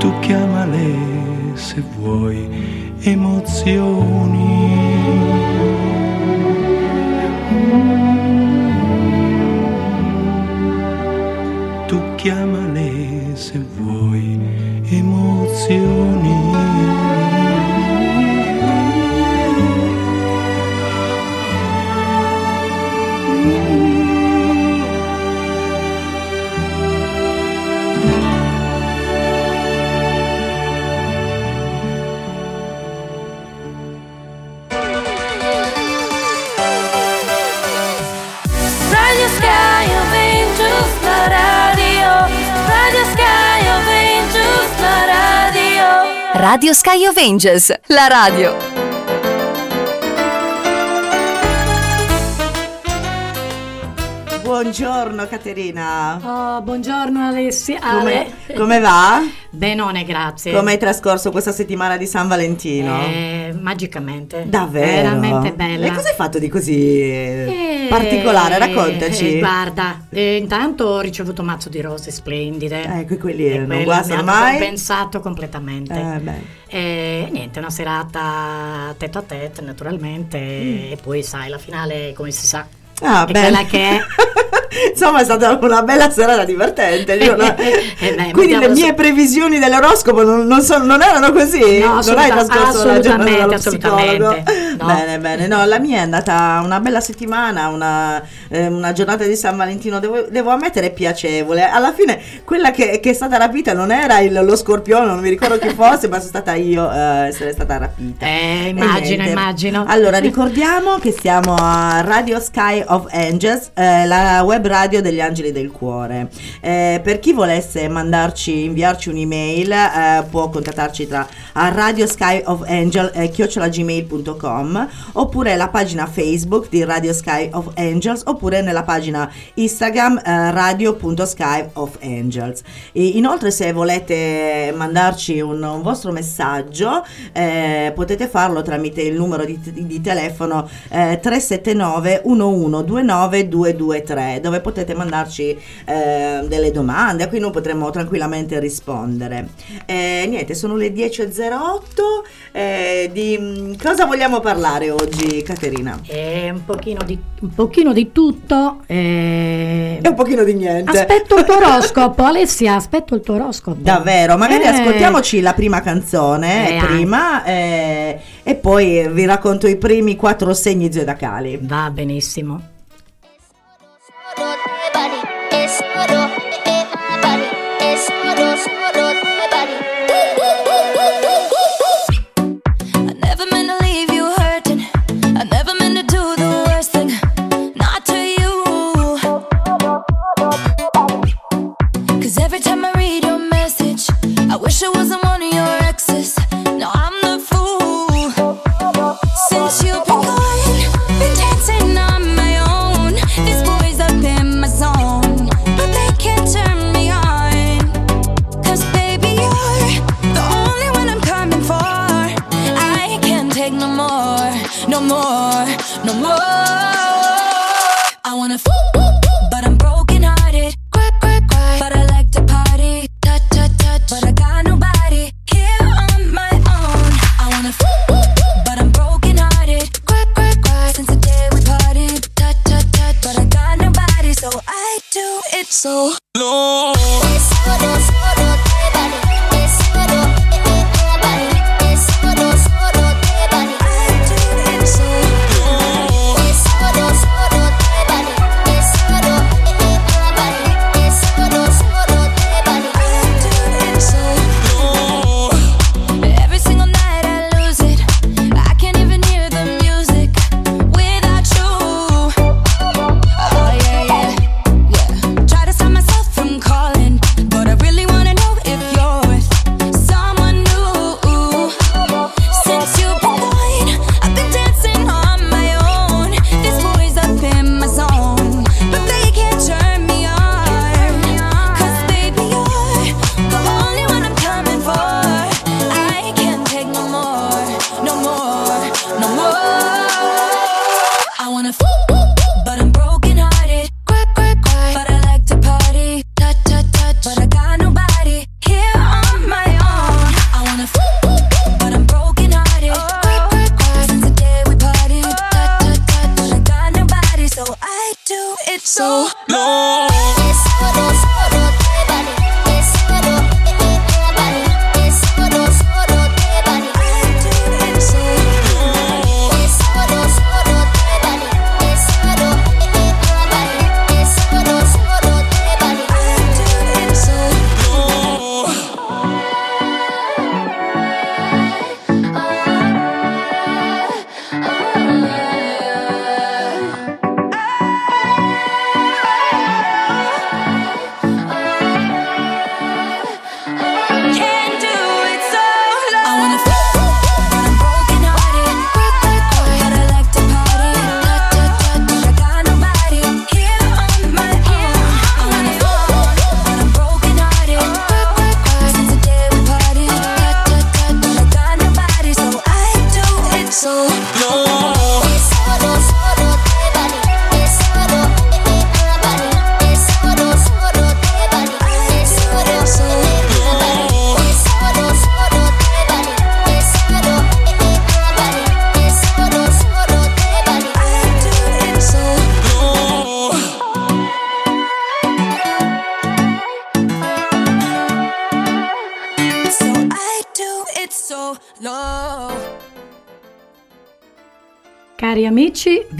tu chiamale se vuoi emozioni. Tu chiamale se vuoi emozioni. Radio. Sky of Angels, la radio. Buongiorno Caterina. Oh, buongiorno Alessia. Come, come va? Benone, grazie. Come hai trascorso questa settimana di San Valentino? Eh, magicamente. Davvero? Veramente bella. E cosa hai fatto di così Eh, particolare? Raccontaci. eh, guarda, eh, intanto ho ricevuto un mazzo di rose splendide. Ecco, quelli E non hanno mai. compensato completamente. Eh, beh. E niente, una serata tête a tête naturalmente. E poi sai, la finale, come si sa, Mm. Ah, è bene. che è. Insomma, è stata una bella serata divertente. Non- Eh beh, Quindi le mie su- previsioni dell'oroscopo non, non sono- non erano così? No, non hai trascorso la giornata dallo psicologo? No. Bene, bene. No, la mia è andata una bella settimana, una, eh, una giornata di San Valentino, devo, devo ammettere, piacevole. Alla fine, quella che, che è stata rapita non era il- lo scorpione, non mi ricordo chi fosse, ma sono stata io a essere stata rapita. Eh, E immagino, immagino. Allora, ricordiamo che siamo a Radio Sky of Angels, eh, la web radio degli angeli del cuore. Eh, per chi volesse mandarci, inviarci un'email, eh, può contattarci tra a Radio Sky of Angel eh, chiocciolagmail.com oppure la pagina Facebook di Radio Sky of Angels oppure nella pagina Instagram eh, radio.sky of Angels. E inoltre se volete mandarci un, un vostro messaggio eh, potete farlo tramite il numero di, di telefono eh, 379 1129 223 dove potete mandarci eh, delle domande a cui noi potremo tranquillamente rispondere. Eh, niente, sono le 10.08. eh, di mm, cosa vogliamo parlare oggi, Caterina? Un pochino di, un pochino di tutto. E un pochino di niente. Aspetto il tuo oroscopo, Alessia, aspetto il tuo oroscopo. Davvero, magari Eh, ascoltiamoci la prima canzone Eh, prima e poi vi racconto i primi quattro segni zodiacali. Va benissimo.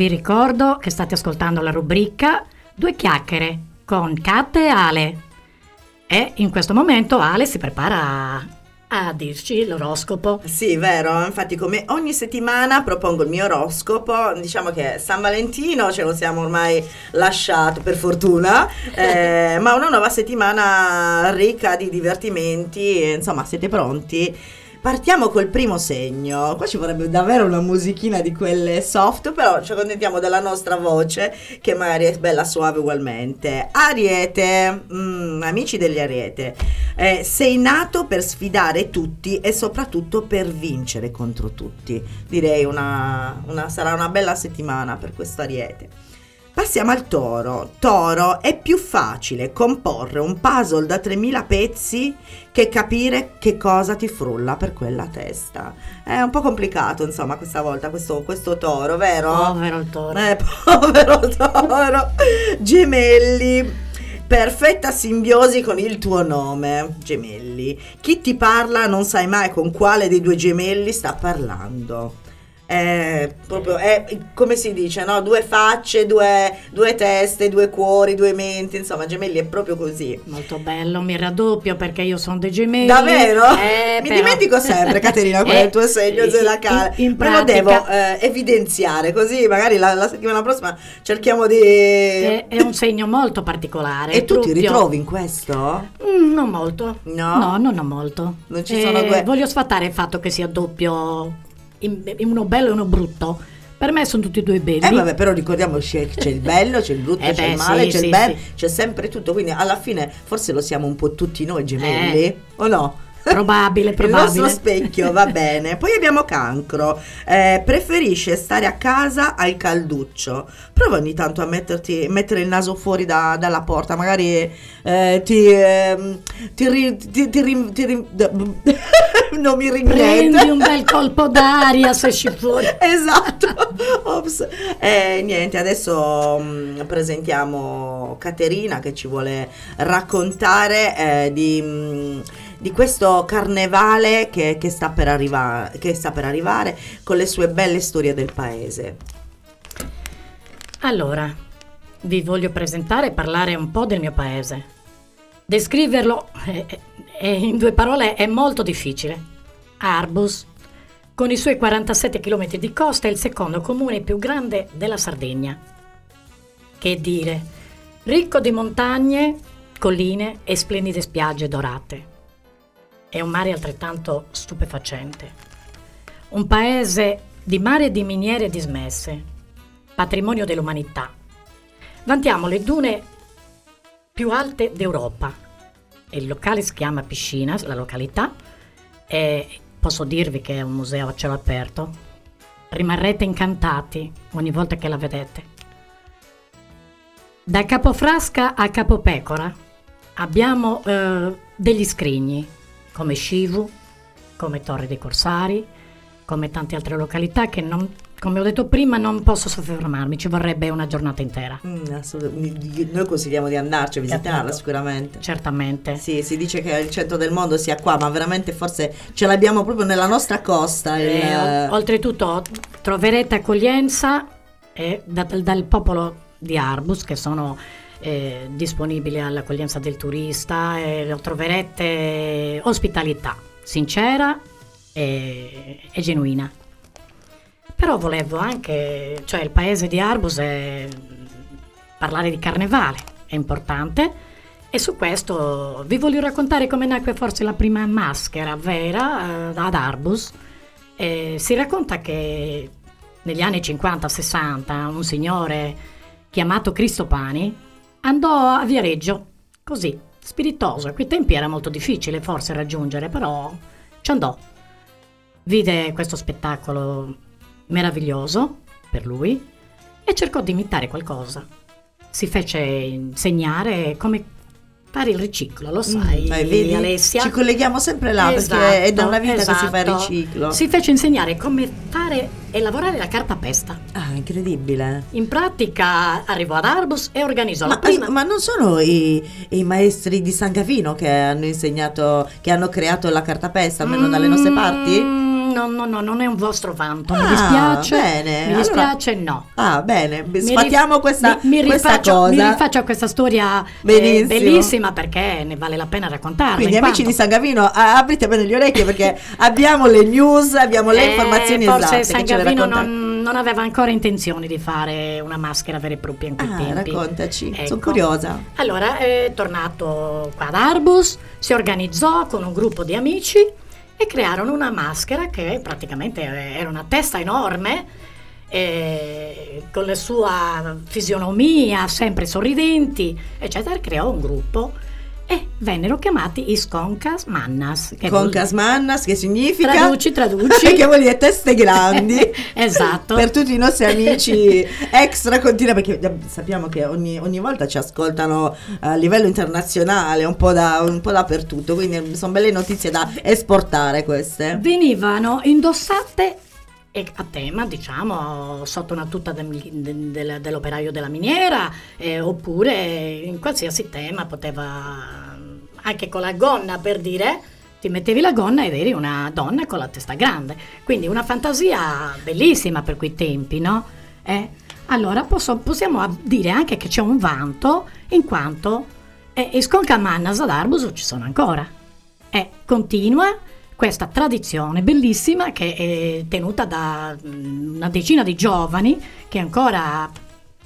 Vi ricordo che state ascoltando la rubrica Due chiacchiere con Kat e Ale. E in questo momento Ale si prepara a dirci l'oroscopo. Sì, vero, infatti come ogni settimana propongo il mio oroscopo, diciamo che San Valentino ce lo siamo ormai lasciato per fortuna, eh, ma una nuova settimana ricca di divertimenti, insomma siete pronti? Partiamo col primo segno. Qua ci vorrebbe davvero una musichina di quelle soft, però ci accontentiamo della nostra voce, che magari è bella suave ugualmente. Ariete, mm, amici degli Ariete, eh, sei nato per sfidare tutti e soprattutto per vincere contro tutti. Direi una, una- sarà una bella settimana per questo Ariete. Passiamo al toro. Toro, è più facile comporre un puzzle da 3000 pezzi che capire che cosa ti frulla per quella testa. È un po' complicato, insomma, questa volta, questo, questo toro, vero? Povero il toro. Eh, povero toro. Gemelli. Perfetta simbiosi con il tuo nome, gemelli. Chi ti parla non sai mai con quale dei due gemelli sta parlando. È proprio, è come si dice, no? Due facce, due, due teste, due cuori, due menti, insomma, gemelli è proprio così. Molto bello, mi raddoppio perché io sono dei gemelli. Davvero? Eh, Mi però- dimentico sempre, Caterina, qual è Eh, il tuo segno zodiacale. In, in Me lo devo eh, evidenziare, così magari la, la settimana prossima cerchiamo di... è, è un segno molto particolare. E tu ti ritrovi in questo? Mm, non molto. No? No, non ho molto. Non ci sono due- Voglio sfatare il fatto che sia doppio, uno bello e uno brutto. Per me sono tutti e due belli. Eh vabbè, però ricordiamoci che c'è il bello, c'è il brutto, Eh c'è beh, il male, sì, c'è sì, il bene, sì. c'è sempre tutto, quindi alla fine forse lo siamo un po' tutti noi gemelli, Eh. o no? Probabile, Il probabile. nostro specchio, va bene. Poi abbiamo cancro. Eh, preferisce stare a casa al calduccio. Prova ogni tanto a metterti, mettere il naso fuori da- dalla porta. Magari eh, ti, ehm, ti, ri- ti- ti ri- ti ri- non mi Prendi rignete. un bel colpo d'aria se esci fuori. Esatto. Ops. Eh, niente, adesso mm, presentiamo Caterina che ci vuole raccontare eh, di, mm, di questo carnevale che, che sta per arriva- che sta per arrivare con le sue belle storie del paese. Allora, vi voglio presentare e parlare un po' del mio paese. Descriverlo eh, eh, in due parole è molto difficile. Arbus, con i suoi 47 km di costa, è il secondo comune più grande della Sardegna. Che dire, ricco di montagne, colline e splendide spiagge dorate. È un mare altrettanto stupefacente. Un paese di mare e di miniere dismesse, patrimonio dell'umanità. Vantiamo le dune più alte d'Europa. Il locale si chiama Piscinas, la località, e posso dirvi che è un museo a cielo aperto. Rimarrete incantati ogni volta che la vedete. Da Capofrasca a Capopecora abbiamo eh, degli scrigni come Scivu, come Torre dei Corsari, come tante altre località che non, come ho detto prima non posso soffermarmi, ci vorrebbe una giornata intera. Mm, noi consigliamo di andarci a visitarla sicuramente. Certamente. Sì, si dice che il centro del mondo sia qua, ma veramente forse ce l'abbiamo proprio nella nostra costa. il- Eh, ol- oltretutto troverete accoglienza eh, da- dal popolo di Arbus che sono eh, disponibili all'accoglienza del turista e lo troverete ospitalità sincera e, e genuina. Però volevo anche, cioè il paese di Arbus è parlare di carnevale, è importante. E su questo vi voglio raccontare come nacque forse la prima maschera vera eh, ad Arbus. Eh, si racconta che negli anni 50-60 un signore chiamato Cristopani andò a Viareggio, così, spiritoso. A quei tempi era molto difficile forse raggiungere, però ci andò. Vide questo spettacolo meraviglioso per lui e cercò di imitare qualcosa. Si fece insegnare come fare il riciclo, lo sai, Mm, eh, vedi? Alessia? Ci colleghiamo sempre là perché è da una vita che si fa il esatto. riciclo. Si fece insegnare come fare e lavorare la cartapesta. Ah, incredibile. In pratica arrivò ad Arbus e organizzò Ma, la prima. ma non sono i, i maestri di San Gavino che hanno insegnato, che hanno creato la cartapesta, almeno dalle nostre parti? No, no, no, non è un vostro vanto, mi Ah, dispiace. bene, Mi allora- dispiace, no. Ah, bene, Mi sfatiamo questa, mi, mi questa rifaccio, cosa. mi rifaccio a questa storia eh, bellissima perché ne vale la pena raccontarla. Quindi in amici quanto- di San Gavino, aprite bene le orecchie perché abbiamo le news, abbiamo le Eh, informazioni forse esatte. San ce le Gavino non, non aveva ancora intenzione di fare una maschera vera e propria in quei Ah, tempi. raccontaci, Ecco. sono curiosa. Allora è tornato qua ad Arbus, si organizzò con un gruppo di amici e crearono una maschera che praticamente era una testa enorme, eh, con la sua fisionomia, sempre sorridenti, eccetera. Creò un gruppo e vennero chiamati i Sconcas Mannas. Che vuol- Concas Mannas che significa Traduci, traduci. che vuol dire teste grandi Esatto. per tutti i nostri amici extra continua perché eh, sappiamo che ogni, ogni volta ci ascoltano a livello internazionale un po, da, un po' dappertutto quindi sono belle notizie da esportare queste venivano indossate e a tema, diciamo, sotto una tuta del- del- del- dell'operaio della miniera, eh, oppure in qualsiasi tema poteva, anche con la gonna per dire, ti mettevi la gonna ed eri una donna con la testa grande. Quindi una fantasia bellissima per quei tempi, no? Eh? Allora posso- possiamo dire anche che c'è un vanto in quanto eh, i sconcamannas ad Arbus ci sono ancora. E continua questa tradizione bellissima che è tenuta da mm, una decina di giovani che ancora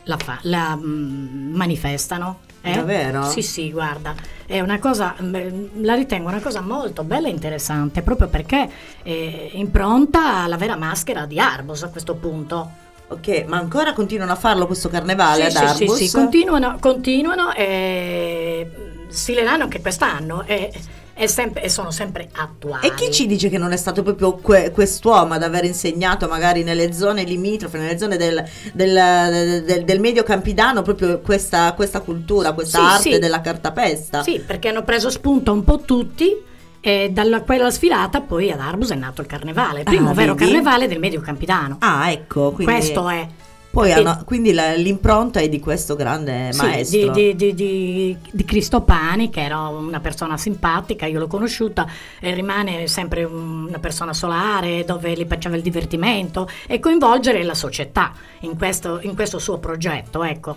la, fa- la, mm, manifestano. eh? Davvero? Sì, sì, guarda, è una cosa, mm, la ritengo una cosa molto bella e interessante proprio perché è impronta alla vera maschera di Arbos a questo punto. ok ma ancora continuano a farlo questo carnevale Sì, ad sì, sì, Arbus sì, continuano, continuano e stileranno anche quest'anno e, e sempre- e sono sempre attuali. E chi ci dice che non è stato proprio que- quest'uomo ad aver insegnato magari nelle zone limitrofe, nelle zone del, del, del- del medio campidano proprio questa, questa cultura, questa Sì, arte sì. della cartapesta? Sì, perché hanno preso spunto un po' tutti e da quella sfilata poi ad Arbus è nato il carnevale, il primo Ah, vero vedi? carnevale del medio campidano. Ah, ecco, quindi, Questo è. Poi hanno- quindi la- l'impronta è di questo grande Sì, maestro. di, di, di, di, Cristopani, che era una persona simpatica, io l'ho conosciuta, e rimane sempre un- una persona solare dove gli piaceva il divertimento e coinvolgere la società in questo, in questo suo progetto. Ecco.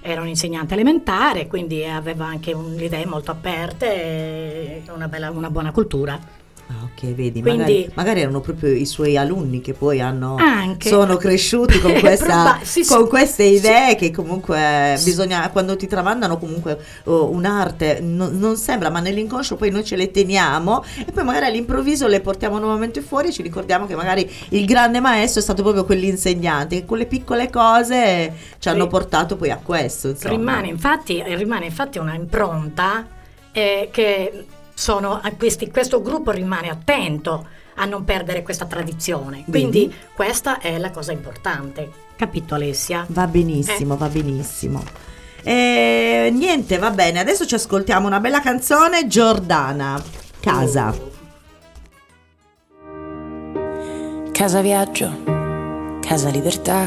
Era un insegnante elementare, quindi aveva anche un- idee molto aperte e una, bella- una buona cultura. Ah, ok, vedi, Quindi- magari, magari erano proprio i suoi alunni che poi hanno, Anche. sono cresciuti con, questa, sì, sì. con queste idee che comunque Sì. bisogna, quando ti tramandano comunque oh, un'arte, non, non sembra, ma nell'inconscio poi noi ce le teniamo e poi magari all'improvviso le portiamo nuovamente fuori e ci ricordiamo che magari il grande maestro è stato proprio quell'insegnante che con le piccole cose ci hanno Sì. portato poi a questo. Rimane infatti, rimane infatti una impronta eh, che sono a questi- questo gruppo rimane attento a non perdere questa tradizione. Quindi Vedi? questa è la cosa importante. Capito Alessia? Va benissimo, va benissimo. E niente, va bene. Adesso ci ascoltiamo una bella canzone, Giordana. Casa. Casa viaggio, casa libertà,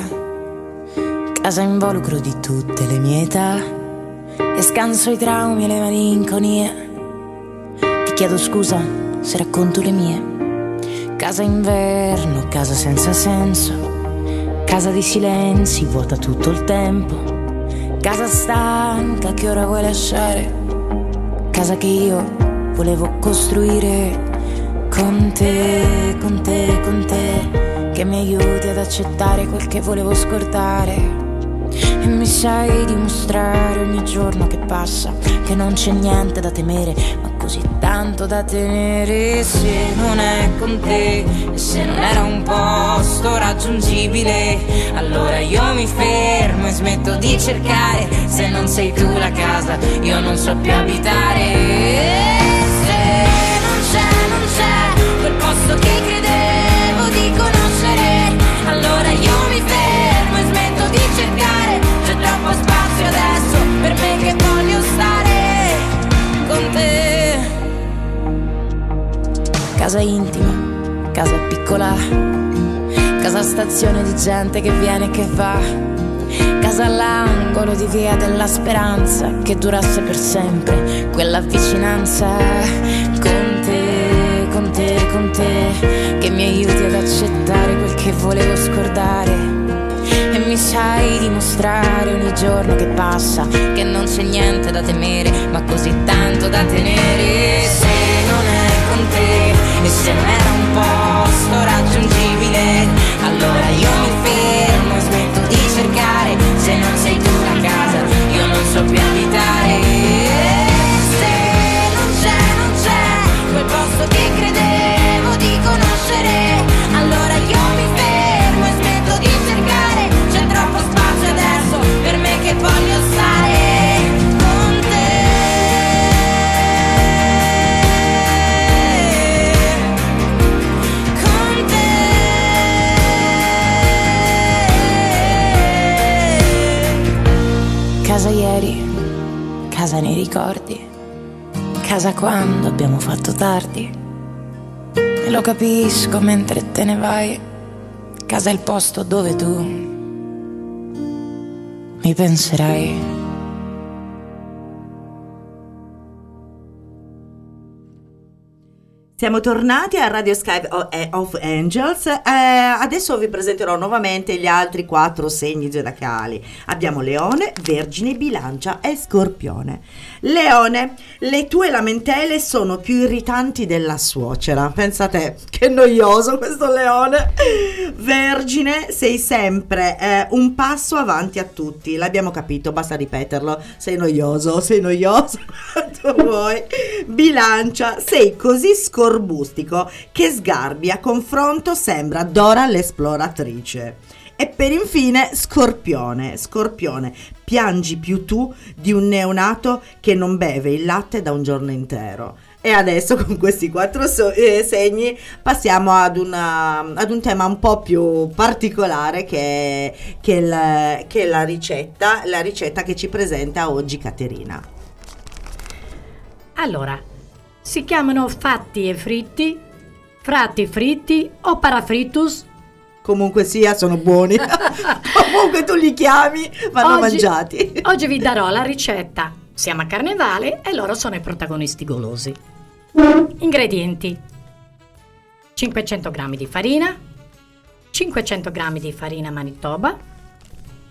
casa involucro di tutte le mie età e scanso i traumi e le malinconie. Ti chiedo scusa se racconto le mie. Casa inverno, casa senza senso, casa di silenzi, vuota tutto il tempo. Casa stanca che ora vuoi lasciare, casa che io volevo costruire con te, con te, con te, che mi aiuti ad accettare quel che volevo scordare. E mi sai dimostrare ogni giorno che passa che non c'è niente da temere, ma così tanto da tenere se non è con te e se non era un posto raggiungibile. Allora io mi fermo e smetto di cercare. Se non sei tu la casa, io non so più abitare. Se che credevo di conoscere. Allora io mi fermo e smetto di cercare. Casa intima, casa piccola, casa stazione di gente che viene e che va. Casa all'angolo di via della speranza che durasse per sempre quella vicinanza con te, con te, con te che mi aiuti ad che volevo scordare. E mi sai dimostrare ogni giorno che passa che non c'è niente da temere, ma così tanto da tenere. Se non è con te e se non era un posto raggiungibile, allora io mi fermo smetto di cercare. Se non sei tu la casa, io non so più abitare. Casa nei ricordi, casa quando abbiamo fatto tardi. E lo capisco mentre te ne vai. Casa è il posto dove tu mi penserai. Siamo tornati a Radio Sky eh, of Angels. Eh, adesso vi presenterò nuovamente gli altri quattro segni zodiacali. Abbiamo Leone, Vergine, Bilancia e Scorpione. Leone, le tue lamentele sono più irritanti della suocera. Pensate, che noioso questo Leone. Vergine, sei sempre eh, un passo avanti a tutti. L'abbiamo capito, basta ripeterlo. Sei noioso, sei noioso quanto vuoi. Bilancia, sei così scorbustico che sgarbi a confronto sembra Dora l'esploratrice. E per infine Scorpione, Scorpione, piangi più tu di un neonato che non beve il latte da un giorno intero. E adesso con questi quattro so- eh, segni passiamo ad, una- ad un tema un po' più particolare che che la, che è la ricetta, la ricetta che ci presenta oggi Caterina. Allora, si chiamano fatti e fritti, fratti fritti o parafritus. Comunque sia, sono buoni. Comunque tu li chiami, vanno Oggi- mangiati. Oggi vi darò la ricetta. Siamo a carnevale e loro sono i protagonisti golosi. Ingredienti: 500 g di farina, 500 g di farina Manitoba,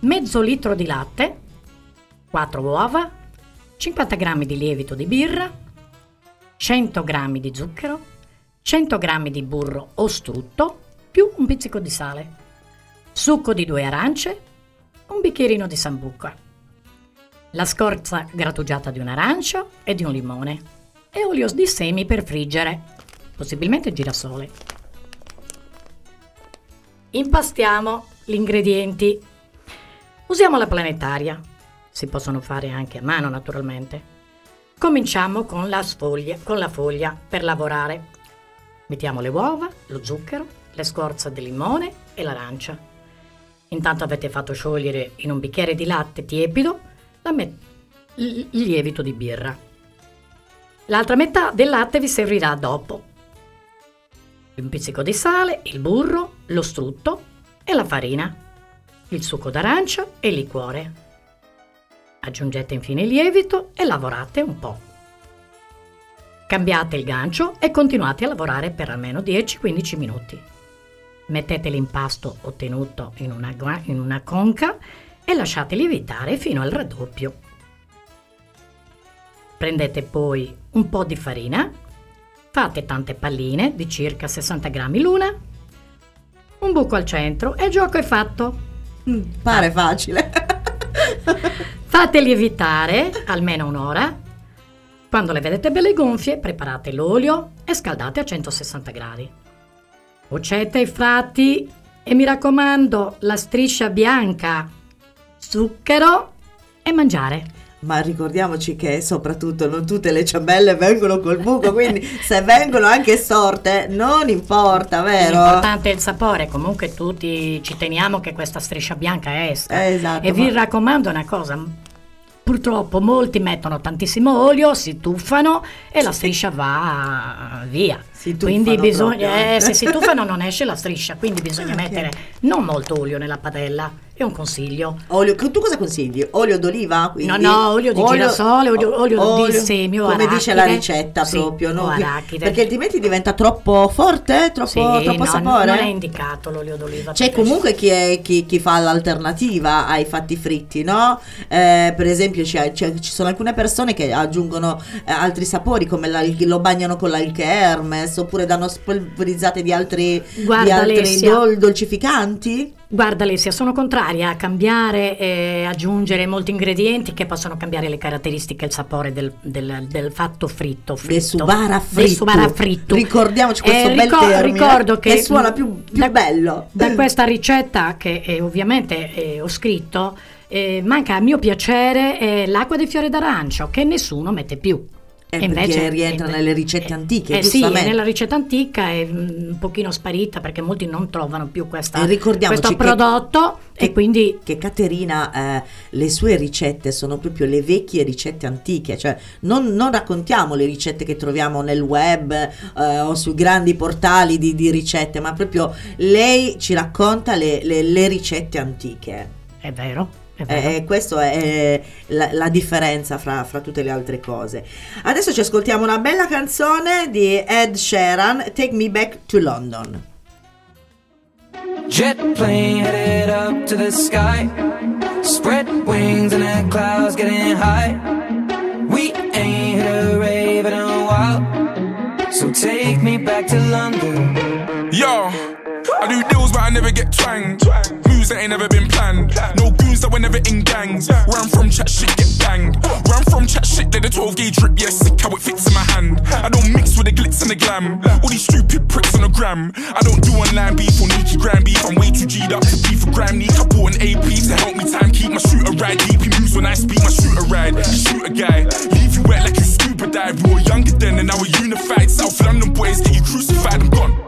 mezzo litro di latte, 4 uova, 50 g di lievito di birra, 100 g di zucchero, 100 g di burro o strutto, più un pizzico di sale, succo di due arance, un bicchierino di sambuca, la scorza grattugiata di un arancio e di un limone e olio di semi per friggere, possibilmente girasole. Impastiamo gli ingredienti. Usiamo la planetaria, si possono fare anche a mano naturalmente. Cominciamo con la, sfoglia, con la foglia per lavorare. Mettiamo le uova, lo zucchero, le scorze di limone e l'arancia. Intanto avete fatto sciogliere in un bicchiere di latte tiepido met- il lievito di birra. L'altra metà del latte vi servirà dopo. Un pizzico di sale, il burro, lo strutto e la farina, il succo d'arancia e il liquore. Aggiungete infine il lievito e lavorate un po'. Cambiate il gancio e continuate a lavorare per almeno 10-15 minuti. Mettete l'impasto ottenuto in una, in una conca e lasciate lievitare fino al raddoppio. Prendete poi un po' di farina, fate tante palline di circa 60 grammi l'una, un buco al centro e il gioco è fatto. Mm, Pare facile. Fate lievitare almeno un'ora. Quando le vedete belle gonfie, preparate l'olio e scaldate a 160 gradi. Cuocete i fratti e mi raccomando la striscia bianca, zucchero e mangiare. Ma ricordiamoci che soprattutto non tutte le ciambelle vengono col buco, quindi se vengono anche storte non importa, vero? L'importante è il sapore, comunque tutti ci teniamo che questa striscia bianca esca. Eh, esatto, e vi ma- raccomando una cosa, purtroppo molti mettono tantissimo olio, si tuffano e la striscia va via. Quindi bisogna, eh. se si tuffano non esce la striscia, quindi bisogna Ok. mettere non molto olio nella padella è un consiglio. Olio, tu cosa consigli? Olio d'oliva? quindi? No, no, olio di girasole, olio- olio di semi o Come dice la arachide. ricetta Sì, proprio, no? arachide. Perché altrimenti diventa troppo forte, troppo, Sì, troppo no, sapore. non è indicato l'olio d'oliva. C'è comunque chi, è- chi- chi fa l'alternativa ai fatti fritti, no? Eh, per esempio c'è- c'è- ci sono alcune persone che aggiungono eh, altri sapori come la- lo bagnano con l'alche Hermes oppure danno spolverizzate di altri, di Guarda, altri Alessia. dol- dolcificanti. Guarda Alessia, sono contraria a cambiare e aggiungere molti ingredienti che possono cambiare le caratteristiche e il sapore del, del- del fatto fritto. Del fritto. subara fritto. Del subara fritto. Ricordiamoci questo Eh, bel ricor- termine, Ricordo che che suona più- più da, bello. Da questa ricetta che eh, ovviamente eh, ho scritto, eh, manca a mio piacere eh, l'acqua dei fiori d'arancio che nessuno mette più. Eh, perché rientra nelle ricette antiche, Eh sì, è nella ricetta antica è un pochino sparita perché molti non trovano più questa, questo prodotto che- e quindi che Caterina eh, le sue ricette sono proprio le vecchie ricette antiche, cioè non, non raccontiamo le ricette che troviamo nel web eh, o sui grandi portali di, di ricette, ma proprio lei ci racconta le, le- le ricette antiche. è vero. È vero. E questa è la, la differenza fra, fra tutte le altre cose. Adesso ci ascoltiamo una bella canzone di Ed Sheeran, Take Me Back to London. Jet plane headed up to the sky. Spread wings and the clouds getting high. We ain't hit a rave in a while. So take me back to London. Yo, I do deals but I never get twanged. Moves that ain't never been planned. No goons that were never in gangs. Where I'm from, chat shit get banged. Where I'm from, chat shit, let the 12 gauge drip. Yeah, sick how it fits in my hand. I don't mix with the glitz and the glam. All these stupid pricks on the gram. I don't do online beef or Nikki gram beef. I'm way too G'd up beef for gram neek. I bought an AP to help me time keep my shooter ride deep. He moves when I speak my shooter ride. Shoot a guy, leave you wet like you scuba dive. We were younger then and now we're unified. South London boys get you crucified and gone.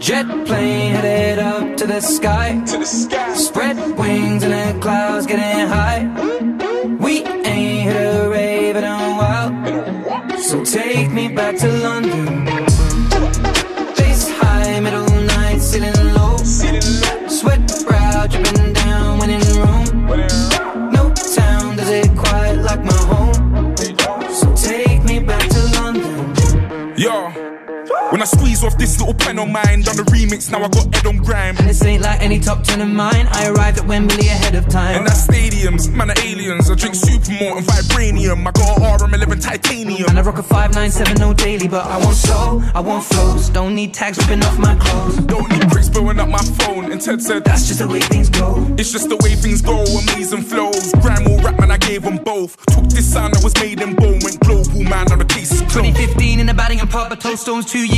Jet plane headed up to the sky. To the sky. Spread wings and the clouds getting high. We ain't hit a rave in a while. So take me back to London. When I squeeze off this little pen on mine, done the remix, now I got Ed on grime. And this ain't like any top ten of mine. I arrived at Wembley ahead of time. And that's stadiums, man are aliens. I drink supermalt and vibranium. I got an RM11 titanium. And I rock a 5970 daily, but I want soul, I want flows. Don't need tags ripping off my clothes. Don't need bricks blowing up my phone. And Ted said, That's just the way things go. It's just the way things go, amazing flows. Grime or rap, man, I gave them both. Took this sound that was made in bone, went global, man, now the case is closed. 2015 in the batting and pub, but toast stones two years,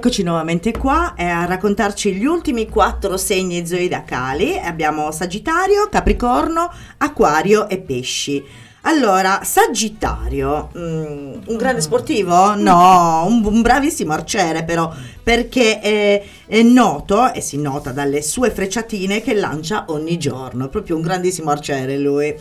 Eccoci nuovamente qua eh, a raccontarci gli ultimi quattro segni zodiacali. Abbiamo Sagittario, Capricorno, Acquario e Pesci. Allora, Sagittario, mm, un grande sportivo? No, un, un bravissimo arciere però, perché è, è noto e si nota dalle sue frecciatine che lancia ogni giorno, proprio un grandissimo arciere lui.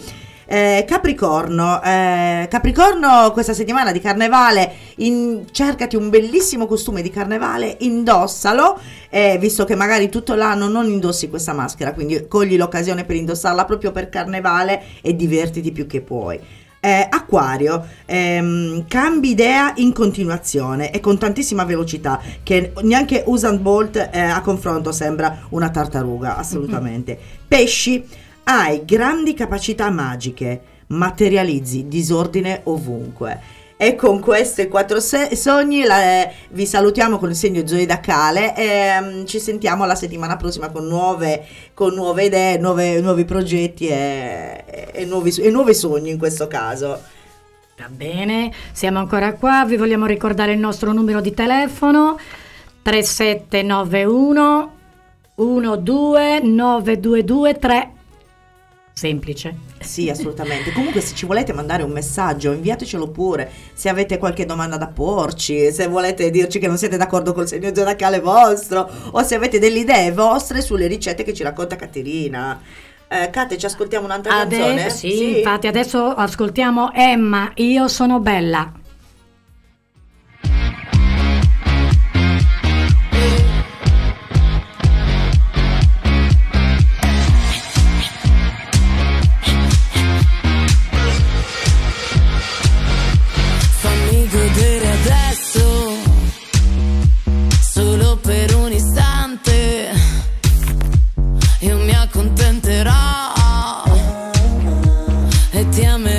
Eh, Capricorno, eh, Capricorno questa settimana di carnevale, in- cercati un bellissimo costume di carnevale, indossalo, eh, visto che magari tutto l'anno non indossi questa maschera, quindi cogli l'occasione per indossarla proprio per carnevale e divertiti più che puoi. Eh, Acquario, ehm, cambi idea in continuazione e con tantissima velocità, che neanche Usain Bolt eh, a confronto sembra una tartaruga, assolutamente. Pesci, hai grandi capacità magiche, materializzi disordine ovunque. E con questi quattro se- sogni la- eh, vi salutiamo con il segno zoidacale e mm, ci sentiamo la settimana prossima con nuove, con nuove idee, nuove- nuovi progetti e, e nuovi, e nuovi sogni in questo caso. Va bene, siamo ancora qua, vi vogliamo ricordare il nostro numero di telefono 3791 12922 Semplice. Sì, assolutamente. Comunque, se ci volete mandare un messaggio, inviatecelo pure. Se avete qualche domanda da porci, se volete dirci che non siete d'accordo col segno zodiacale vostro, o se avete delle idee vostre sulle ricette che ci racconta Caterina. Eh, Cate, ci ascoltiamo un'altra canzone? Adesso, sì, infatti adesso ascoltiamo Emma, io sono bella. E ti amerò durante.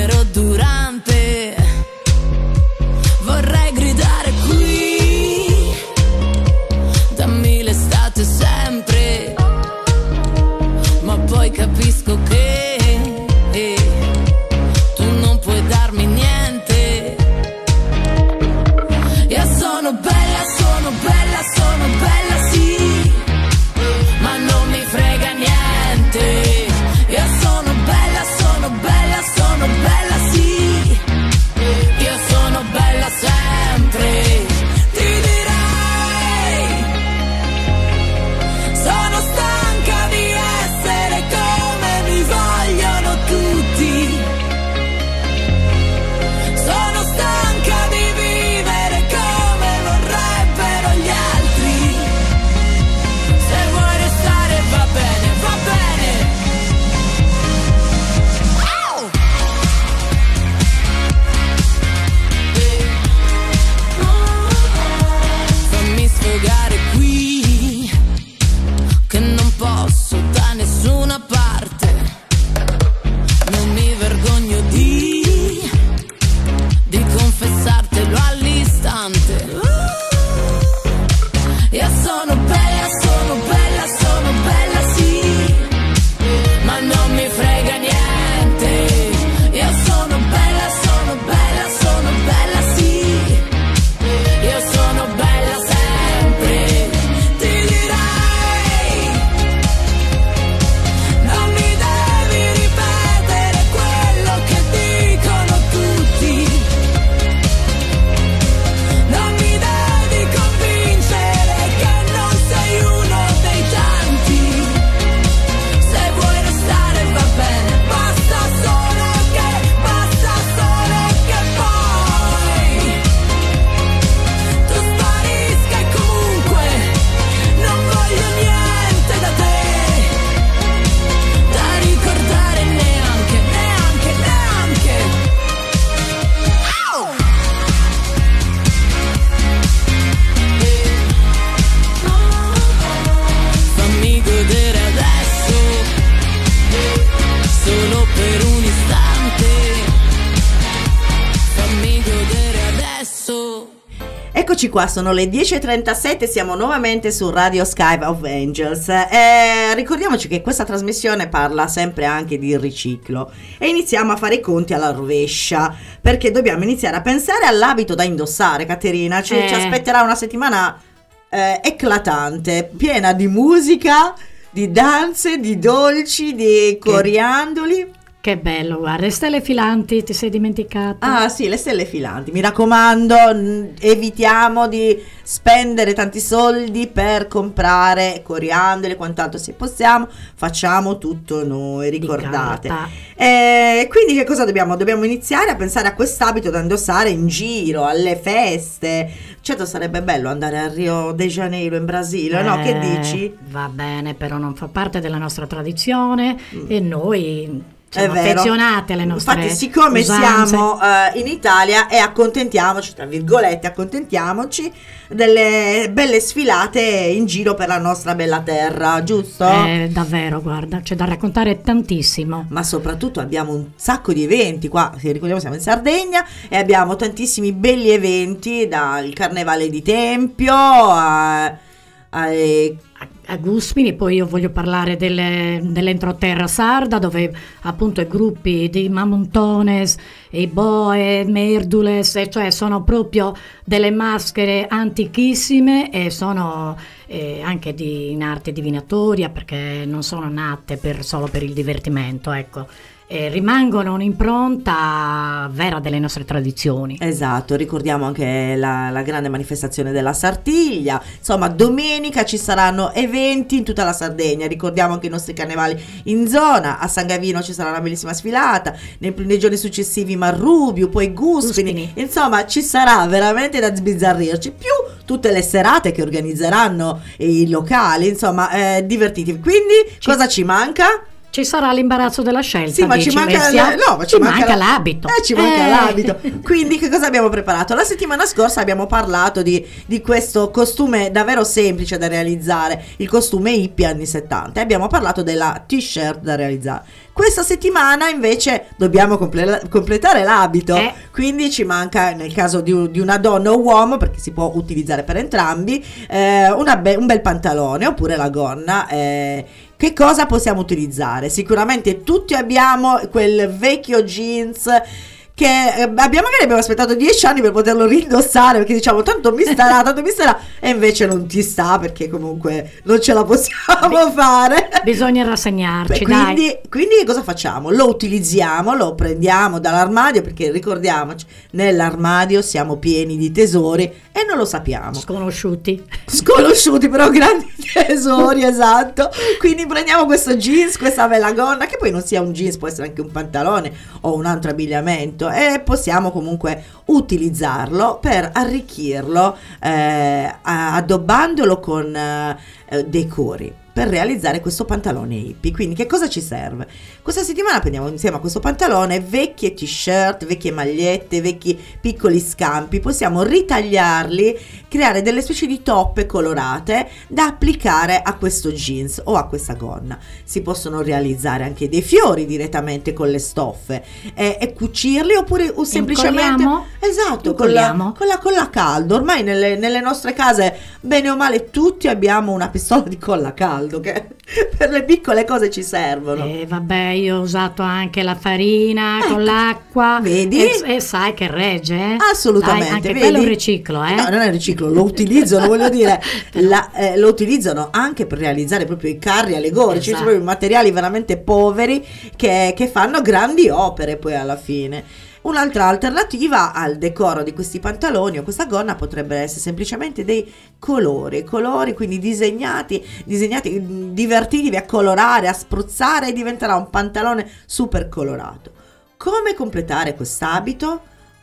Qua, sono le 10.37, siamo nuovamente su Radio Sky of Angels. Eh, ricordiamoci che questa trasmissione parla sempre anche di riciclo e iniziamo a fare i conti alla rovescia perché dobbiamo iniziare a pensare all'abito da indossare, Caterina. Ci, Eh. ci aspetterà una settimana eh, eclatante, piena di musica, di danze, di dolci, di coriandoli. Che bello, guarda, le stelle filanti ti sei dimenticata? Ah sì, le stelle filanti. Mi raccomando, evitiamo di spendere tanti soldi per comprare coriandoli e quant'altro. Se possiamo, facciamo tutto noi, ricordate. Eh, quindi che cosa dobbiamo? Dobbiamo iniziare a pensare a quest'abito da indossare in giro, alle feste. Certo sarebbe bello andare a Rio de Janeiro in Brasile, no? Che Eh, dici? Va bene, però non fa parte della nostra tradizione e noi siamo vero. affezionati alle nostre Infatti, siccome usanze. siamo eh, in Italia e accontentiamoci, tra virgolette, accontentiamoci delle belle sfilate in giro per la nostra bella terra, giusto? Eh, davvero, guarda, c'è da raccontare tantissimo. Ma soprattutto abbiamo un sacco di eventi qua, se ricordiamo siamo in Sardegna e abbiamo tantissimi belli eventi dal Carnevale di Tempio a, a- A, Guspini, poi io voglio parlare delle- dell'entroterra sarda, dove appunto i gruppi di Mamontones, i Boe, Merdules, cioè sono proprio delle maschere antichissime e sono eh, anche di, in arte divinatoria perché non sono nate per- solo per il divertimento, ecco. E rimangono un'impronta vera delle nostre tradizioni. Esatto, ricordiamo anche la, la grande manifestazione della Sartiglia. Insomma, domenica ci saranno eventi in tutta la Sardegna. Ricordiamo anche i nostri carnevali in zona. A San Gavino ci sarà una bellissima sfilata. Nei, nei giorni successivi Marrubiu, poi Guspini. Guspini. Insomma, ci sarà veramente da sbizzarrirci. Più tutte le serate che organizzeranno i locali. Insomma, eh, divertitevi. Quindi, cosa ci manca? Ci sarà l'imbarazzo della scelta. Sì, ma ci manca, Alessia? no, ma ci manca la- l'abito. Eh, ci manca Eh. l'abito. Quindi, che cosa abbiamo preparato? La settimana scorsa abbiamo parlato di, di questo costume davvero semplice da realizzare, il costume hippie anni 70. E abbiamo parlato della t-shirt da realizzare. Questa settimana invece dobbiamo comple- completare l'abito. Eh. Quindi ci manca, nel caso di, di una donna o uomo, perché si può utilizzare per entrambi, eh, be- un bel pantalone oppure la gonna. Che cosa possiamo utilizzare? Sicuramente tutti abbiamo quel vecchio jeans che eh, abbiamo magari abbiamo aspettato dieci anni per poterlo rindossare perché diciamo tanto mi starà, tanto mi starà e invece non ti sta perché comunque non ce la possiamo fare. Bisogna rassegnarci, Beh, quindi, quindi cosa facciamo? Lo utilizziamo, lo prendiamo dall'armadio perché ricordiamoci, nell'armadio siamo pieni di tesori e non lo sappiamo. Sconosciuti. Sconosciuti però grandi tesori, esatto. Quindi prendiamo questo jeans, questa bella gonna, che poi non sia un jeans, può essere anche un pantalone o un altro abbigliamento e possiamo comunque utilizzarlo per arricchirlo eh, addobbandolo con eh, decori per realizzare questo pantalone hippie. Quindi che cosa ci serve? Questa settimana prendiamo insieme a questo pantalone vecchie t-shirt, vecchie magliette, vecchi piccoli scampi, possiamo ritagliarli, creare delle specie di toppe colorate da applicare a questo jeans o a questa gonna. Si possono realizzare anche dei fiori direttamente con le stoffe e, e cucirli oppure o semplicemente Incolliamo? esatto con la, con la colla a caldo. Ormai nelle, nelle nostre case, bene o male, tutti abbiamo una pistola di colla a caldo che per le piccole cose ci servono. E vabbè, io ho usato anche la farina con l'acqua. Ecco. Vedi? E, e sai che regge, eh? Assolutamente, Dai, anche vedi? quello è un riciclo, eh? No, non è un riciclo, lo utilizzano, voglio dire, la- eh, lo utilizzano anche per realizzare proprio i carri allegorici, Esatto. sono proprio materiali veramente poveri che, che fanno grandi opere poi alla fine. Un'altra alternativa al decoro di questi pantaloni o questa gonna potrebbe essere semplicemente dei colori, colori quindi disegnati, disegnati, mh, divertitivi a colorare, a spruzzare e diventerà un pantalone super colorato. Come completare quest'abito?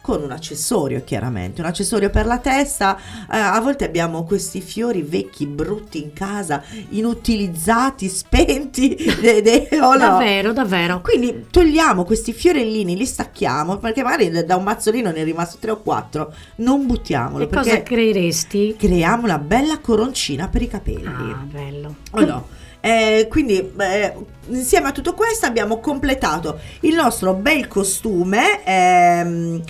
Con un accessorio, chiaramente, un accessorio per la testa. Eh, a volte abbiamo questi fiori vecchi, brutti in casa, inutilizzati, spenti. de- de- o no? Davvero, davvero. Quindi togliamo questi fiorellini, li stacchiamo, perché magari da un mazzolino ne è rimasto tre o quattro. Non buttiamolo, E cosa creeresti? creiamo una bella coroncina per i capelli. Ah, bello. O no? Eh, quindi eh, insieme a tutto questo abbiamo completato il nostro bel costume ehm,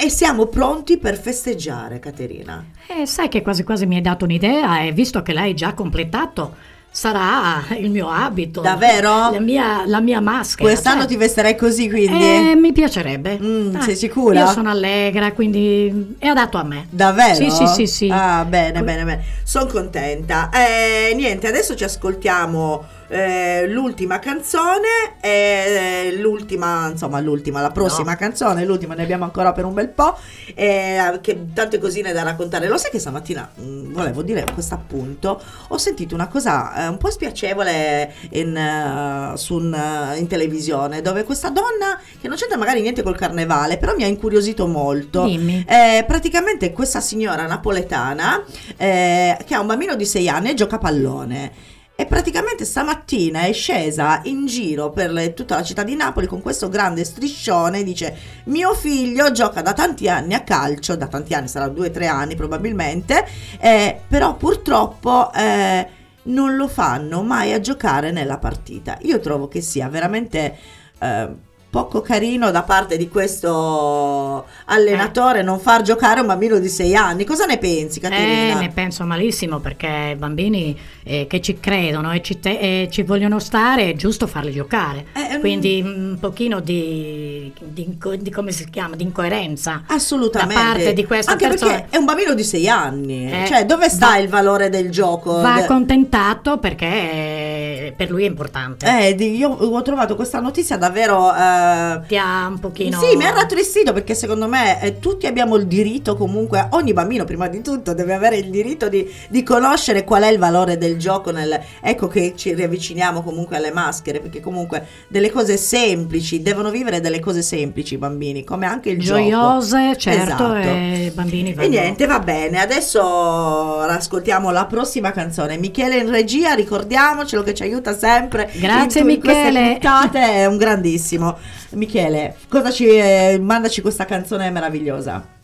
e- siamo pronti per festeggiare, Caterina. Eh, sai che quasi quasi mi hai dato un'idea e visto che l'hai già completato, sarà il mio abito. Davvero? La mia, la mia maschera. Quest'anno certo. ti vesterai così, quindi? Eh, mi piacerebbe. Mm, Dai, sei sicura? Io sono allegra, quindi è adatto a me. Davvero? Sì, sì, sì, sì. Ah, bene, bene, bene. Sono contenta. Eh, niente, adesso ci ascoltiamo eh, l'ultima canzone. eh, l'u- l'ultima, insomma l'ultima, la prossima canzone, l'ultima ne abbiamo ancora per un bel po', eh, che tante cosine da raccontare. Lo sai che stamattina, mh, volevo dire questo appunto, ho sentito una cosa eh, un po' spiacevole in, eh, su un, eh, in televisione, dove questa donna, che non c'entra magari niente col carnevale, però mi ha incuriosito molto. Dimmi. Eh, praticamente questa signora napoletana eh, che ha un bambino di 6 anni e gioca a pallone. E praticamente stamattina è scesa in giro per le- tutta la città di Napoli con questo grande striscione. Dice: Mio figlio gioca da tanti anni a calcio, da tanti anni, sarà due o tre anni probabilmente. eh, però purtroppo eh, non lo fanno mai a giocare nella partita. Io trovo che sia veramente. eh, Poco carino da parte di questo allenatore non far giocare un bambino di 6 anni. Cosa ne pensi, Eh, Caterina? ne penso malissimo perché i bambini eh, che ci credono e ci, te- ci vogliono stare è giusto farli giocare. Eh, Quindi un pochino di, di inco- di come si chiama? Di incoerenza. Assolutamente. Da parte di questa Anche persona. perché è un bambino di 6 anni. Eh, cioè, dove sta va- il valore del gioco? Va accontentato perché eh, per lui è importante. Eh, io ho trovato questa notizia davvero. Eh, Ti ha un pochino... Sì, mi ha rattristito perché secondo me eh, tutti abbiamo il diritto comunque, ogni bambino prima di tutto deve avere il diritto di, di conoscere qual è il valore del gioco. Nel, ecco che ci riavviciniamo comunque alle maschere perché comunque delle cose semplici, devono vivere delle cose semplici i bambini, come anche il gioco. Gioiose, certo, Esatto. e bambini E niente, va bene. Adesso ascoltiamo la prossima canzone. Michele in regia, ricordiamocelo che ci aiuta sempre. Grazie, in, in Michele. puntate, è un grandissimo. Michele, cosa ci eh, mandaci questa canzone meravigliosa?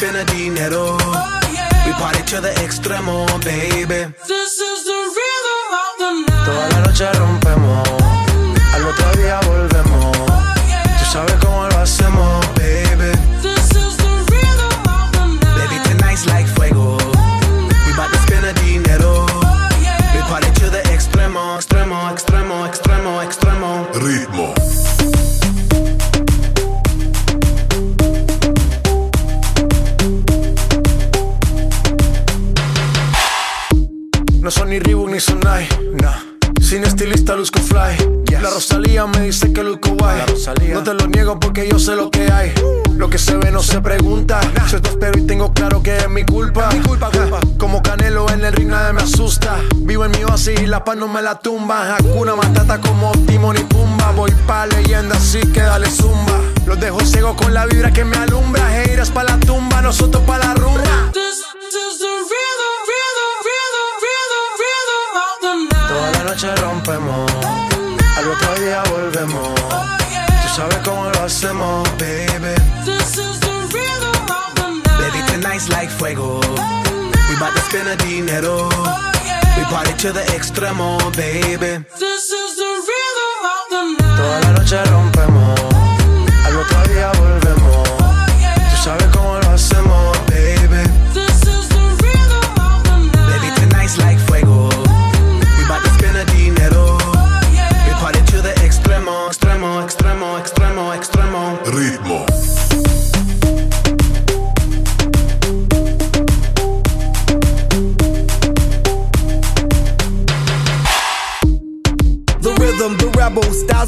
spending dinero. Oh, yeah. We extremo, baby. This is the. Toda la noche rompemos. Al otro día volvemos. Tú sabes tengo claro que es mi culpa. Mi culpa, Como Canelo en el ring nadie me asusta. Vivo en mi oasis y la paz no me la tumba. Hakuna Matata como Timon y Pumba. Voy pa' leyenda así que dale zumba. Los dejo ciego con la vibra que me alumbra. Heiras pa' la tumba, nosotros pa' la rumba. Toda la noche rompemos, al otro día volvemos. Tú sabes cómo lo hacemos, baby. Tonight's like fuego. We bout to spend a dinero. We party to the extremo, baby. This is the Toda la noche rompemos,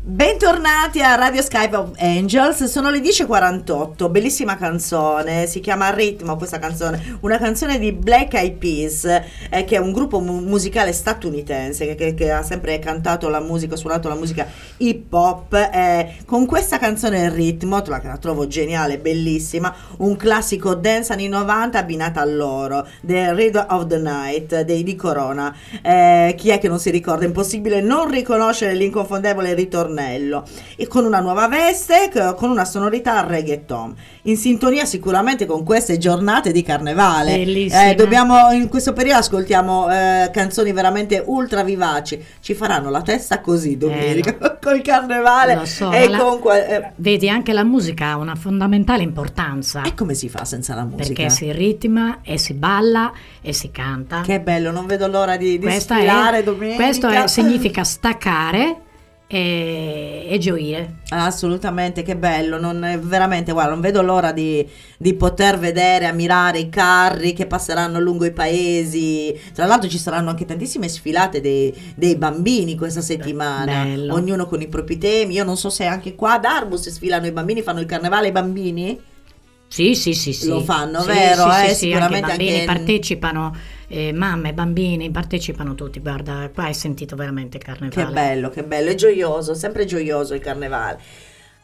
Bentornati a Radio Skype of Angels, sono le 10.48, bellissima canzone, si chiama Ritmo questa canzone, una canzone di Black Eyed Peas, eh, che è un gruppo mu- musicale statunitense che, che- che ha sempre cantato la musica, suonato la musica hip hop, eh, con questa canzone Ritmo, la, la trovo geniale, bellissima, un classico dance anni 90 abbinata a loro, The Rhythm of the Night dei di Corona, Eh, chi è che non si ricorda? È impossibile non riconoscere l'inconfondevole ritornello e con una nuova veste, con una sonorità reggaeton, in sintonia sicuramente con queste giornate di carnevale. Eh, dobbiamo, in questo periodo ascoltiamo eh, canzoni veramente ultra vivaci, ci faranno la testa così domenica col carnevale Lo so, e la- con eh, Vedi, anche la musica ha una fondamentale importanza. E come si fa senza la musica? Perché si ritma e si balla e si canta. Che bello, non vedo l'ora di, di Questa è- domenica. Questo è- significa staccare e, e gioire. Assolutamente, che bello, non è veramente, guarda, non vedo l'ora di, di poter vedere, ammirare i carri che passeranno lungo i paesi. Tra l'altro ci saranno anche tantissime sfilate dei, dei bambini questa settimana, bello. ognuno con i propri temi. Io non so se anche qua ad Arbus sfilano i bambini, fanno il carnevale i bambini? Sì, sì, sì, sì. Lo fanno, Sì, vero? Sì, eh? sì, Sicuramente anche i bambini anche- partecipano, eh, mamme, bambini, partecipano tutti. Guarda, qua hai sentito veramente carnevale. Che bello, che bello, è gioioso, sempre gioioso il carnevale.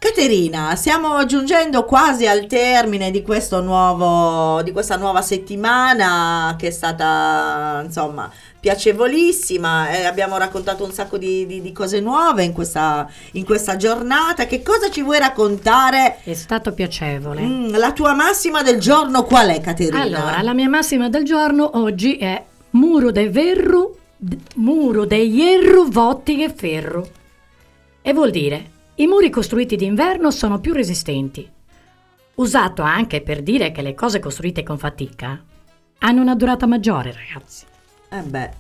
Caterina, stiamo giungendo quasi al termine di, questo nuovo, di questa nuova settimana che è stata, insomma, piacevolissima. eh, abbiamo raccontato un sacco di, di- di cose nuove in questa, in questa giornata. Che cosa ci vuoi raccontare? È stato piacevole. Mm, la tua massima del giorno qual è, Caterina? Allora, la mia massima del giorno oggi è muro de verru, muro de hierro votti che ferro. E vuol dire, i muri costruiti d'inverno sono più resistenti. Usato anche per dire che le cose costruite con fatica hanno una durata maggiore, ragazzi. Eh beh,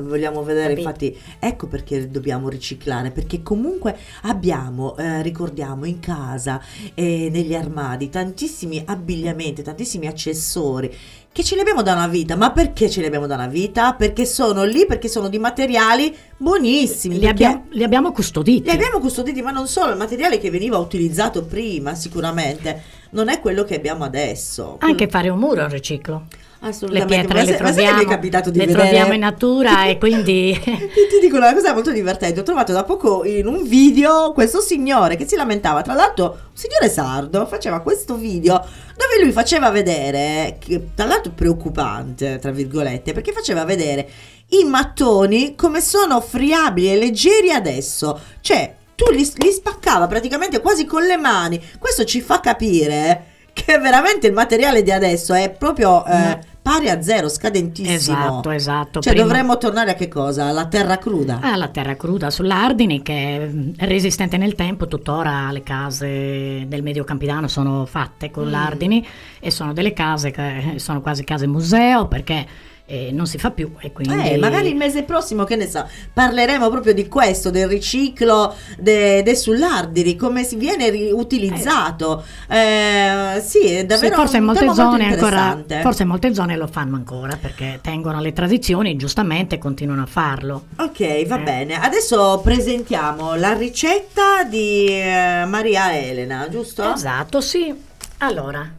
vogliamo vedere, Capito. infatti, ecco perché dobbiamo riciclare, perché comunque abbiamo, eh, ricordiamo, in casa e negli armadi tantissimi abbigliamenti, tantissimi accessori che ce li abbiamo da una vita, ma perché ce li abbiamo da una vita? Perché sono lì, perché sono di materiali buonissimi. Li abbiamo, li abbiamo custoditi. li abbiamo custoditi, ma non solo, il materiale che veniva utilizzato prima sicuramente non è quello che abbiamo adesso. Anche fare un muro è un riciclo. Le Assolutamente. pietre le mi è troviamo, capitato di le vedere- troviamo in natura e quindi... Ti, dico una cosa molto divertente. Ho trovato da poco in un video questo signore che si lamentava. Tra l'altro, un signore sardo faceva questo video dove lui faceva vedere, che, tra l'altro preoccupante, tra virgolette, perché faceva vedere i mattoni come sono friabili e leggeri adesso. Cioè, tu li, li spaccava praticamente quasi con le mani. Questo ci fa capire che veramente il materiale di adesso è proprio eh, pari a zero, scadentissimo. Esatto, esatto. Cioè Prima- dovremmo tornare a che cosa? Alla terra cruda. Ah, la terra cruda sull'Ardini che è resistente nel tempo, tuttora le case del medio campidano sono fatte con Mm. l'Ardini e sono delle case che sono quasi case museo perché eh, non si fa più e quindi... Eh, magari il mese prossimo, che ne so, parleremo proprio di questo, del riciclo de, de sull'Ardiri, come si viene riutilizzato. Eh, sì, è Sì, davvero forse in molte zone ancora forse in molte zone lo fanno ancora perché tengono le tradizioni giustamente continuano a farlo Ok, va Eh. bene. Adesso presentiamo la ricetta di eh, Maria Elena, giusto? esatto sì allora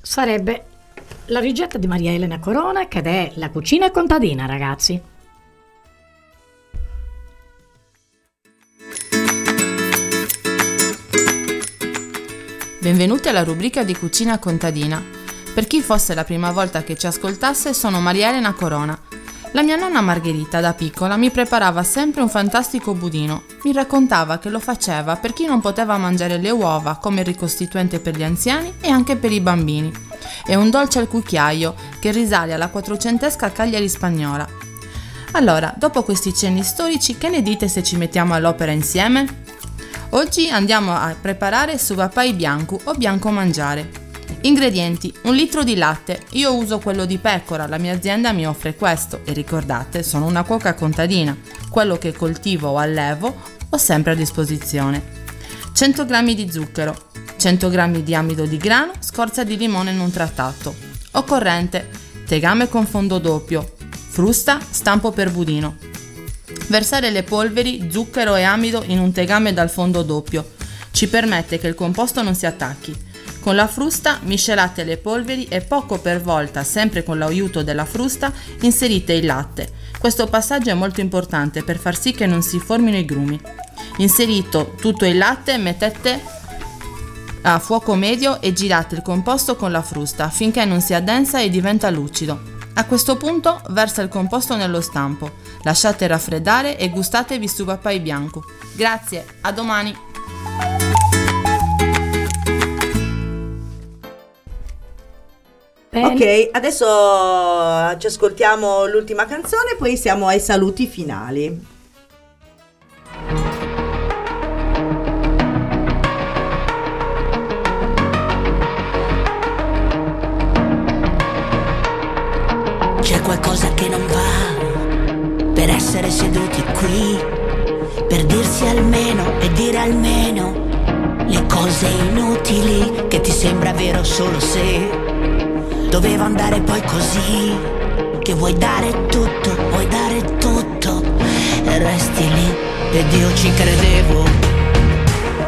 sarebbe la ricetta di Maria Elena Corona che è la cucina contadina ragazzi Benvenuti alla rubrica di Cucina Contadina. Per chi fosse la prima volta che ci ascoltasse, sono Maria Elena Corona. La mia nonna Margherita da piccola mi preparava sempre un fantastico budino. Mi raccontava che lo faceva per chi non poteva mangiare le uova come ricostituente per gli anziani e anche per i bambini. È un dolce al cucchiaio che risale alla quattrocentesca Cagliari spagnola. Allora, dopo questi cenni storici, che ne dite se ci mettiamo all'opera insieme? Oggi andiamo a preparare suvapai bianco o bianco mangiare. Ingredienti: un litro di latte. Io uso quello di pecora, la mia azienda mi offre questo e ricordate, sono una cuoca contadina. Quello che coltivo o allevo ho sempre a disposizione. 100 g di zucchero, 100 g di amido di grano, scorza di limone non trattato. Occorrente: tegame con fondo doppio, frusta, stampo per budino. Versare le polveri, zucchero e amido in un tegame dal fondo doppio. Ci permette che il composto non si attacchi. Con la frusta miscelate le polveri e poco per volta, sempre con l'aiuto della frusta, inserite il latte. Questo passaggio è molto importante per far sì che non si formino i grumi. Inserito tutto il latte, mettete a fuoco medio e girate il composto con la frusta finché non si addensa e diventa lucido. A questo punto versa il composto nello stampo, lasciate raffreddare e gustatevi su pappai bianco. Grazie, a domani! Ok, adesso ci ascoltiamo l'ultima canzone, poi siamo ai saluti finali. Qualcosa che non va. Per essere seduti qui, per dirsi almeno e dire almeno le cose inutili che ti sembra vero solo se doveva andare poi così, che vuoi dare tutto, vuoi dare tutto e resti lì. Ed io ci credevo,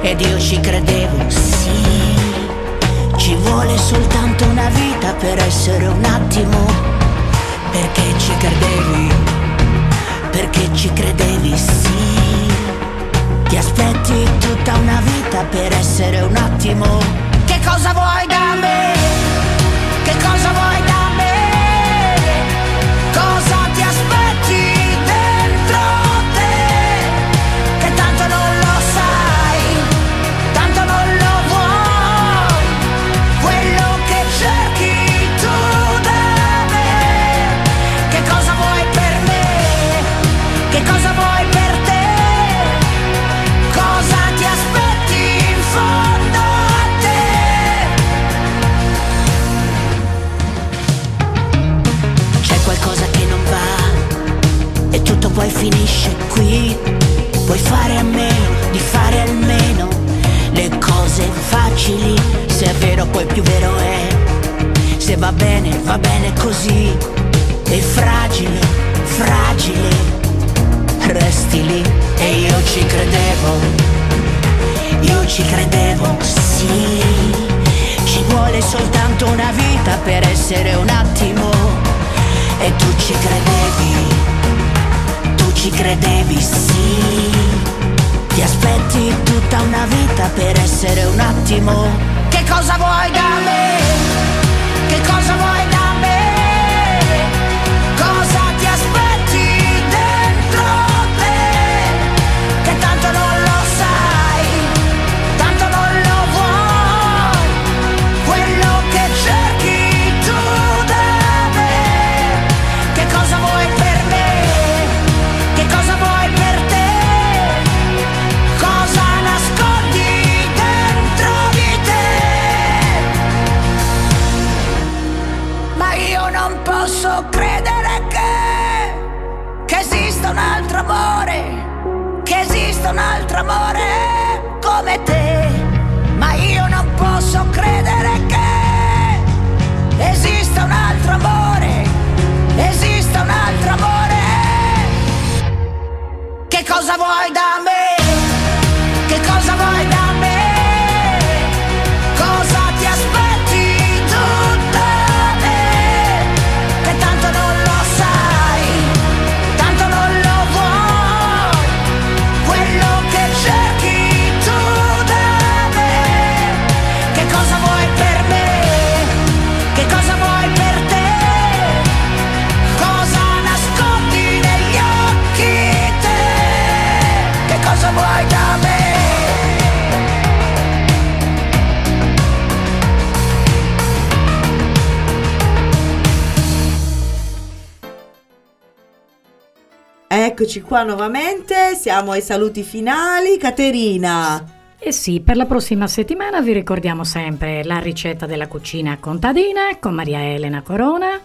ed io ci credevo, sì, ci vuole soltanto una vita per essere un attimo perché ci credevi, perché ci credevi, sì. Ti aspetti tutta una vita per essere un attimo. Che cosa vuoi da me? Che cosa vuoi da me? Poi finisce qui. Puoi fare a meno di fare almeno le cose facili. Se è vero poi più vero è. Se va bene, va bene così. E fragile, fragile. Resti lì e io ci credevo. Io ci credevo, sì. Ci vuole soltanto una vita per essere un attimo. E tu ci credevi. Ci credevi, sì. Ti aspetti tutta una vita per essere un attimo. Che cosa vuoi da me? Che cosa vuoi da me? Cosa vuoi da me? Eccoci qua nuovamente, siamo ai saluti finali. Caterina. E sì, per la prossima settimana vi ricordiamo sempre la ricetta della cucina contadina con Maria Elena Corona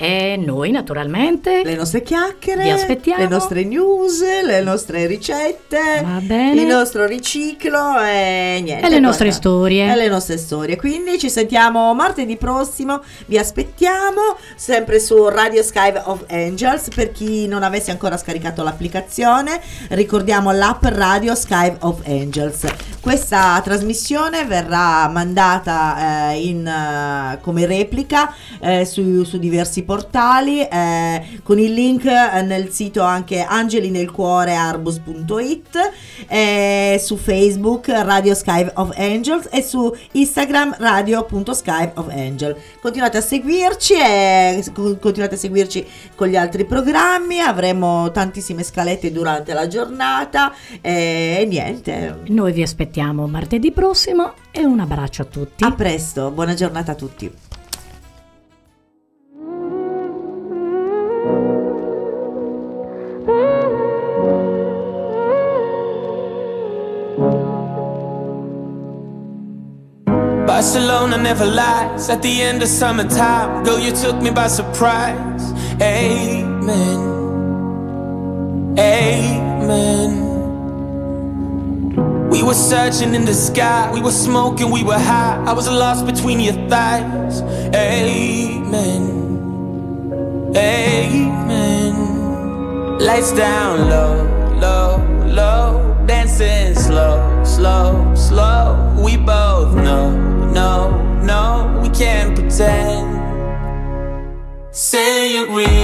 E noi naturalmente le nostre chiacchiere, vi aspettiamo. le nostre news, le nostre ricette, Va bene. il nostro riciclo e niente. E le nostre guarda. storie. E le nostre storie. Quindi ci sentiamo martedì prossimo, vi aspettiamo sempre su Radio Sky of Angels. Per chi non avesse ancora scaricato l'applicazione, ricordiamo l'app Radio Sky of Angels. Questa trasmissione verrà mandata eh, in, eh, come replica eh, su, su diversi portali eh, con il link eh, nel sito anche angelinelcuorearbus.it eh, su Facebook Radio Sky of Angels e su Instagram radio.sky of Angel. Continuate a seguirci e co- continuate a seguirci con gli altri programmi. Avremo tantissime scalette durante la giornata e niente. Noi vi aspettiamo martedì prossimo e un abbraccio a tutti. a presto buona giornata a tutti Barcelona never lies. At the end of summertime, girl, you took me by surprise. Amen. Amen. We were searching in the sky. We were smoking, we were high. I was lost between your thighs. Amen. Amen. Lights down low, low, low. Dancing slow, slow, slow. We both know, no, no. We can't pretend. Senorita,